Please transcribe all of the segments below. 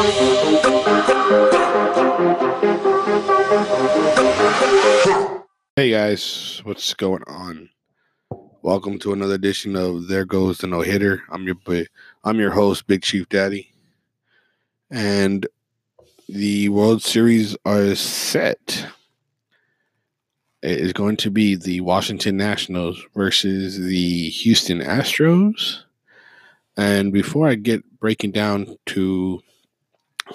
Hey guys, what's going on? Welcome to another edition of There Goes the No Hitter. I'm your I'm your host, Big Chief Daddy, and the World Series are set. It is going to be the Washington Nationals versus the Houston Astros. And before I get breaking down to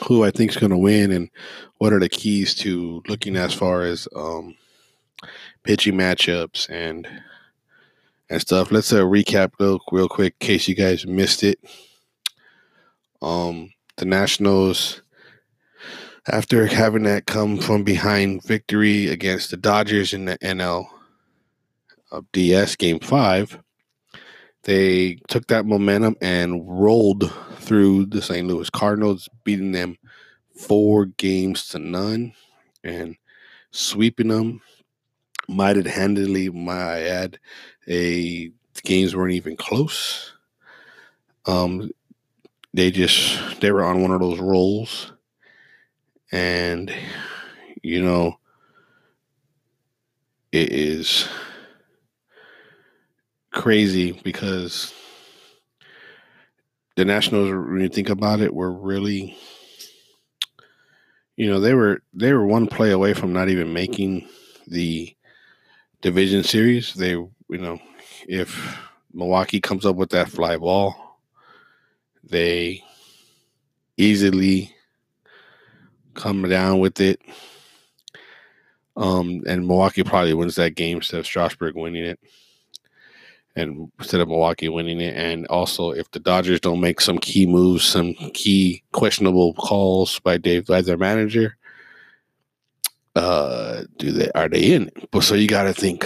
who I think is going to win and what are the keys to looking as far as um, pitching matchups and and stuff. Let's uh, recap real real quick in case you guys missed it. Um, the Nationals, after having that come from behind victory against the Dodgers in the NL of DS Game Five, they took that momentum and rolled through the St. Louis Cardinals, beating them four games to none and sweeping them mighty handedly, I add. A the games weren't even close. Um, they just they were on one of those rolls, and you know, it is crazy because the Nationals, when you think about it, were really, you know, they were they were one play away from not even making the division series. They, you know, if Milwaukee comes up with that fly ball, they easily come down with it. Um, and Milwaukee probably wins that game instead of Strasburg winning it and instead of Milwaukee winning it. And also, if the Dodgers don't make some key moves, some key questionable calls by Dave, by their manager, uh, do they are they in? But so you got to think.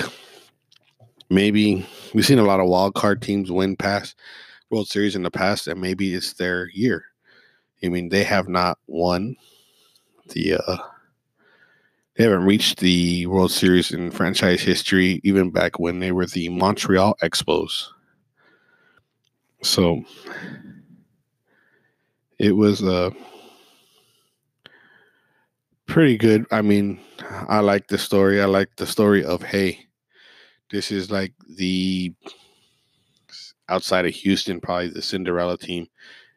Maybe we've seen a lot of wild card teams win past World Series in the past, and maybe it's their year. I mean, they have not won the uh, they haven't reached the World Series in franchise history, even back when they were the Montreal Expos. So it was a pretty good. I mean, I like the story. I like the story of hey, this is like the outside of Houston, probably the Cinderella team.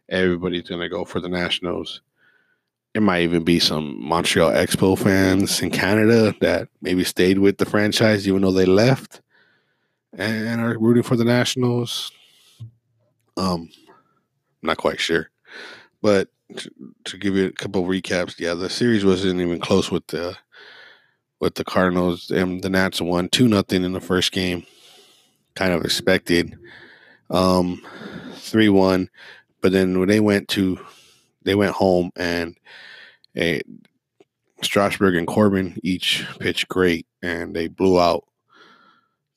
Everybody's gonna go for the Nationals there might even be some Montreal Expo fans in Canada that maybe stayed with the franchise even though they left and are rooting for the Nationals. Um, not quite sure, but to, to give you a couple recaps, yeah, the series wasn't even close with the with the Cardinals. And the Nats won two nothing in the first game, kind of expected. Um, three one, but then when they went to they went home and a Strasburg and Corbin each pitched great, and they blew out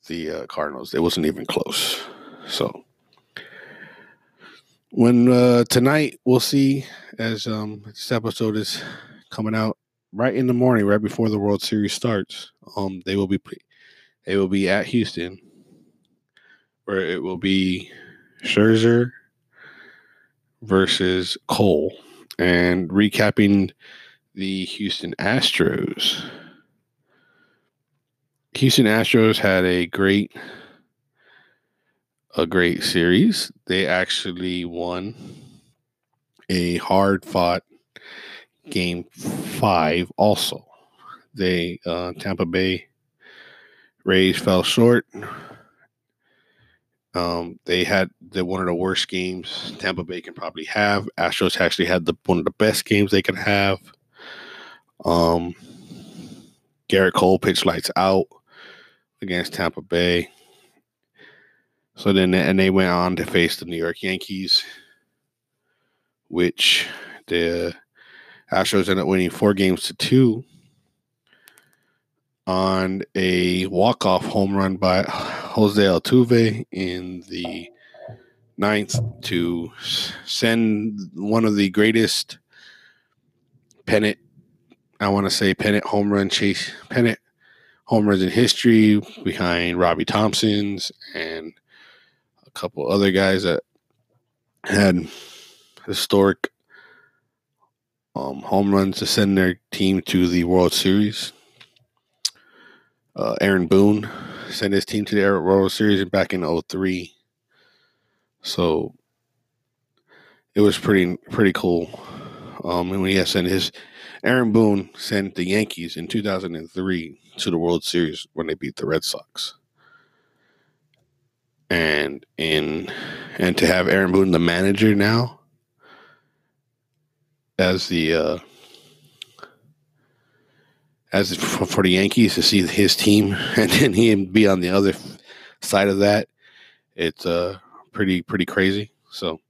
the uh, Cardinals. It wasn't even close. So when uh, tonight we'll see as um, this episode is coming out right in the morning, right before the World Series starts. Um, they will be they will be at Houston, where it will be Scherzer versus Cole and recapping the Houston Astros. Houston Astros had a great a great series. They actually won a hard fought game 5 also. They uh, Tampa Bay Rays fell short um, they had the one of the worst games Tampa Bay can probably have. Astros actually had the one of the best games they can have. Um, Gerrit Cole pitched lights out against Tampa Bay. So then, and they went on to face the New York Yankees, which the Astros ended up winning four games to two on a walk-off home run by Jose Altuve in the ninth to send one of the greatest pennant, I want to say pennant home run chase, pennant home runs in history behind Bobby Thomson's and a couple other guys that had historic um, home runs to send their team to the World Series. Uh, Aaron Boone sent his team to the World Series back in 03. So it was pretty pretty cool. Um, and when he sent his Aaron Boone sent the Yankees in 2003 to the World Series when they beat the Red Sox. And in and to have Aaron Boone the manager now as the uh, as for, the Yankees to see his team and then him be on the other side of that, it's uh pretty pretty crazy. So,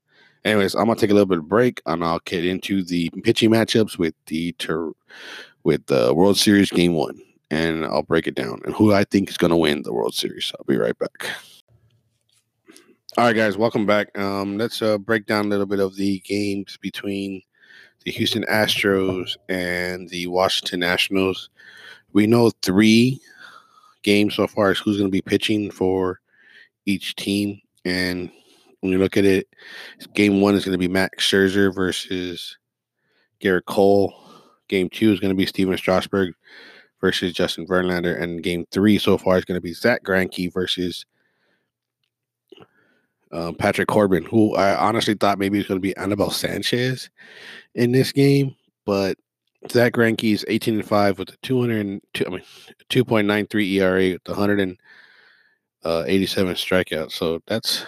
anyways, I'm gonna take a little bit of break and I'll get into the pitching matchups with the ter- with the World Series Game One, and I'll break it down and who I think is gonna win the World Series. I'll be right back. All right, guys, welcome back. Um, let's uh, break down a little bit of the games between the Houston Astros and the Washington Nationals. We know three games so far as who's going to be pitching for each team. And when you look at it, game one is going to be Max Scherzer versus Gerrit Cole. Game two is going to be Stephen Strasburg versus Justin Verlander. And game three so far is going to be Zack Greinke versus um, Patrick Corbin, who I honestly thought maybe was going to be Anibal Sanchez in this game, but Zack Greinke is 18 and 5 with a 202, I mean, 2.93 ERA with 187 uh, strikeouts. So that's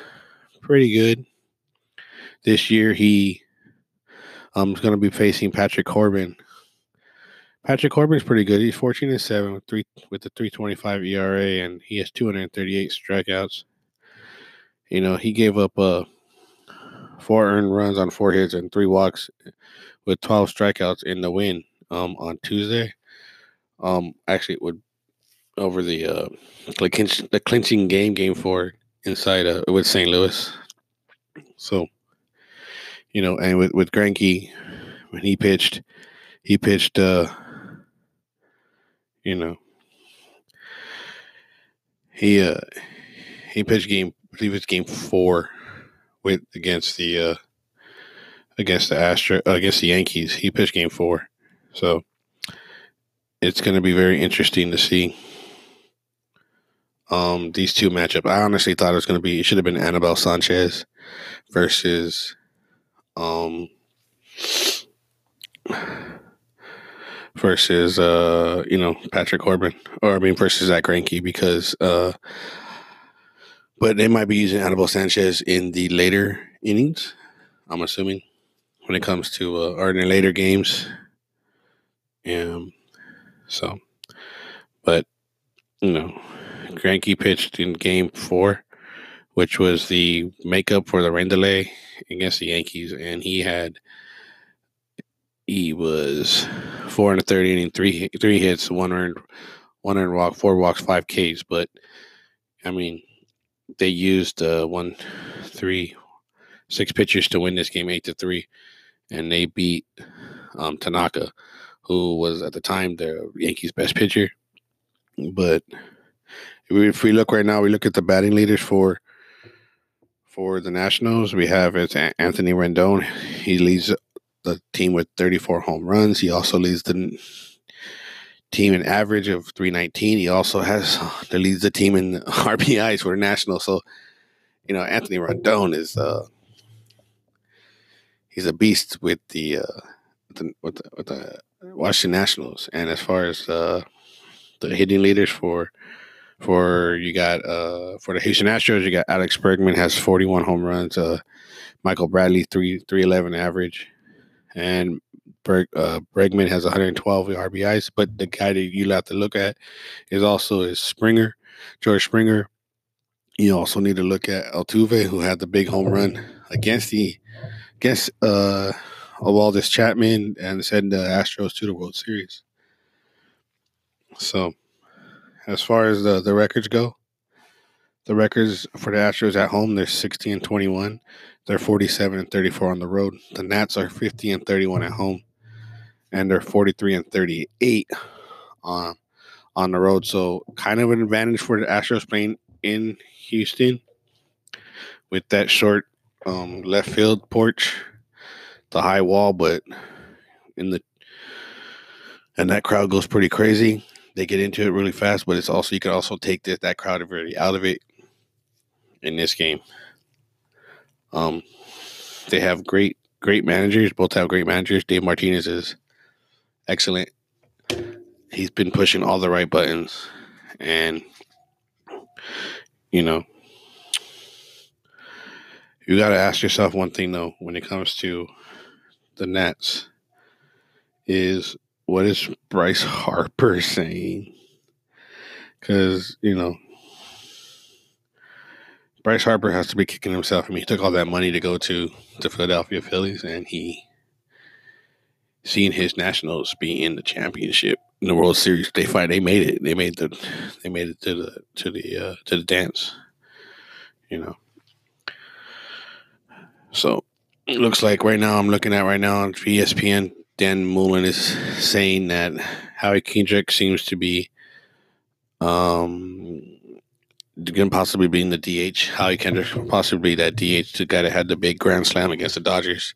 pretty good. This year, he um, is going to be facing Patrick Corbin. Patrick Corbin's pretty good. He's 14 and 7 with three with the 325 ERA, and he has 238 strikeouts. You know, he gave up uh, four earned runs on four hits and three walks with 12 strikeouts in the win um, on Tuesday. Um, actually, it would over the uh, the clinching game, game four inside uh, with St. Louis. So, you know, and with with Greinke, when he pitched, he pitched, uh, you know, he uh, he pitched game believe it's game four with against the uh, against the Astro uh, against the Yankees. He pitched game four, so it's going to be very interesting to see um, these two matchup. I honestly thought it was going to be it should have been Anibal Sanchez versus um versus uh you know Patrick Corbin or I mean versus Zack Greinke because uh but they might be using Anibal Sanchez in the later innings. I'm assuming when it comes to uh, or in later games. Um, so, but you know, Greinke pitched in Game Four, which was the makeup for the rain delay against the Yankees, and he had he was four and a third inning, three three hits, one earned, one earned walk, four walks, five Ks. But I mean, they used uh, one, three, six pitchers to win this game eight to three, and they beat um, Tanaka, who was at the time the Yankees' best pitcher. But if we look right now, we look at the batting leaders for for the Nationals. We have it's Anthony Rendon. He leads the team with 34 home runs. He also leads the team in average of 319. He also has the leads the team in RBIs for the national. So, you know, Anthony Rendon is uh he's a beast with the uh the, with the, with the Washington Nationals. And as far as uh the hitting leaders for for you got uh for the Houston Astros, you got Alex Bregman has 41 home runs, uh Michael Brantley 3 311 average. And Berg, uh, Bregman has 112 RBIs, but the guy that you have to look at is also is Springer, George Springer. You also need to look at Altuve, who had the big home run against the against uh Aroldis Chapman and sent the Astros to the World Series. So, as far as the the records go, the records for the Astros at home, they're 60 and 21. They're 47 and 34 on the road. The Nats are 50 and 31 at home and they're 43 and 38 on on the road. So kind of an advantage for the Astros playing in Houston with that short um, left field porch, the high wall. But in the and that crowd goes pretty crazy. They get into it really fast, but it's also you can also take this, that crowd really out of it in this game. Um, they have great great managers. Both have great managers. Dave Martinez is excellent. He's been pushing all the right buttons, and you know, you got to ask yourself one thing though when it comes to the Nets is what is Bryce Harper saying? Because you know, Bryce Harper has to be kicking himself. I mean, he took all that money to go to the Philadelphia Phillies, and he seen his Nationals be in the championship in the World Series. They fight. They made it. They made the. They made it to the to the uh, to the dance. You know. So it looks like right now I'm looking at right now on ESPN. Dan Mullen is saying that Howie Kendrick seems to be um to possibly be in the DH. Howie Kendrick possibly that DH, the guy that had the big grand slam against the Dodgers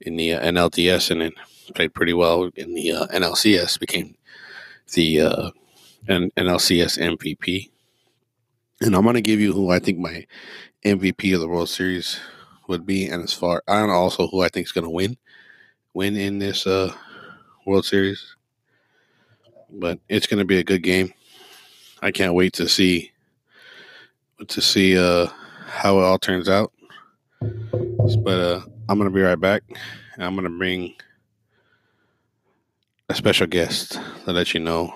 in the uh, NLDS and then played pretty well in the uh, NLCS, became the uh, NLCS MVP. And I'm going to give you who I think my MVP of the World Series would be, and as far and also who I think is going to win win in this uh, World Series. But it's going to be a good game. I can't wait to see to see uh, how it all turns out. But uh, I'm gonna be right back. And I'm gonna bring a special guest to let you know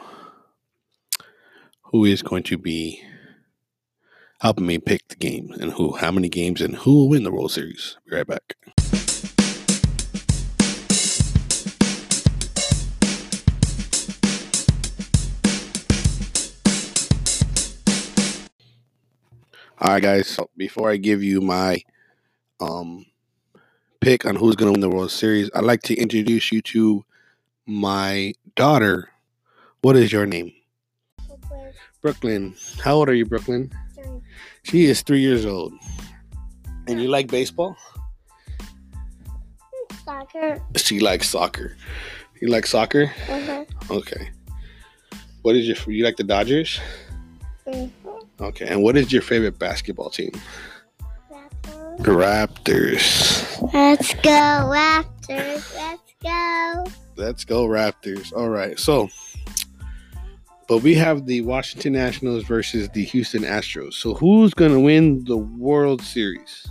who is going to be helping me pick the game and who, how many games, and who will win the World Series. Be right back. All right, guys. So before I give you my um, pick on who's going to win the World Series, I'd like to introduce you to my daughter. What is your name? Brooklyn. Brooklyn. How old are you, Brooklyn? Three. She is three years old. And you like baseball? Soccer. She likes soccer. You like soccer? Uh-huh. Okay. What is your? You like the Dodgers? Mm-hmm. Okay, and what is your favorite basketball team? Raptors. Let's go, Raptors. Let's go. Let's go, Raptors. All right, so, but we have the Washington Nationals versus the Houston Astros. So, who's going to win the World Series?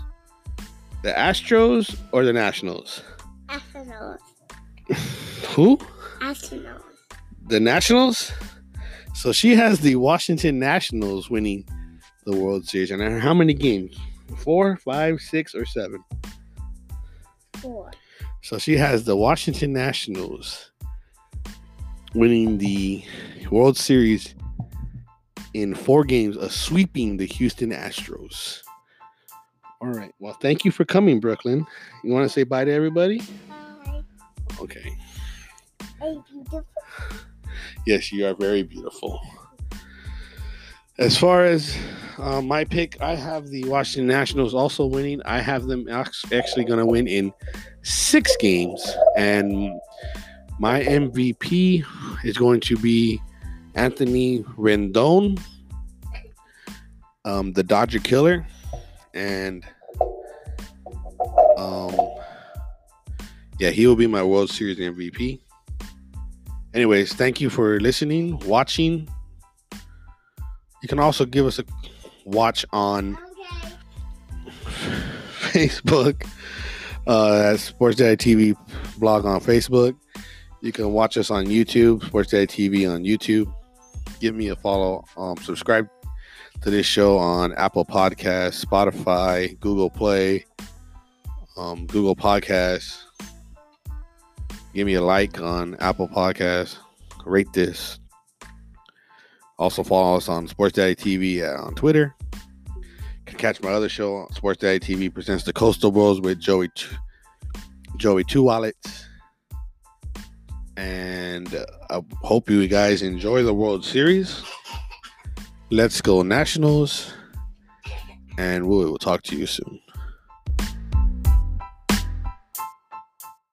The Astros or the Nationals? Astros. Who? Astros. The Nationals? So she has the Washington Nationals winning the World Series. And how many games? Four, five, six, or seven? Four. So she has the Washington Nationals winning the World Series in four games, of sweeping the Houston Astros. All right. Well, thank you for coming, Brooklyn. You want to say bye to everybody? Bye. Okay. Hey, beautiful. Yes, you are very beautiful. As far as uh, my pick, I have the Washington Nationals also winning. I have them actually going to win in six games. And my MVP is going to be Anthony Rendon, um, the Dodger killer. And um, yeah, he will be my World Series MVP. Anyways, thank you for listening, watching. You can also give us a watch on. Facebook. Uh, that's Sports Daddy TV blog on Facebook. You can watch us on YouTube, Sports Daddy TV on YouTube. Give me a follow. Um, subscribe to this show on Apple Podcasts, Spotify, Google Play, um, Google Podcasts. Give me a like on Apple Podcasts. Rate this. Also follow us on Sports Daddy TV uh, on Twitter. You can catch my other show, Sports Daddy TV presents the Coastal Bros with Joey Joey Two Wallets. And uh, I hope you guys enjoy the World Series. Let's go Nationals. And we will talk to you soon.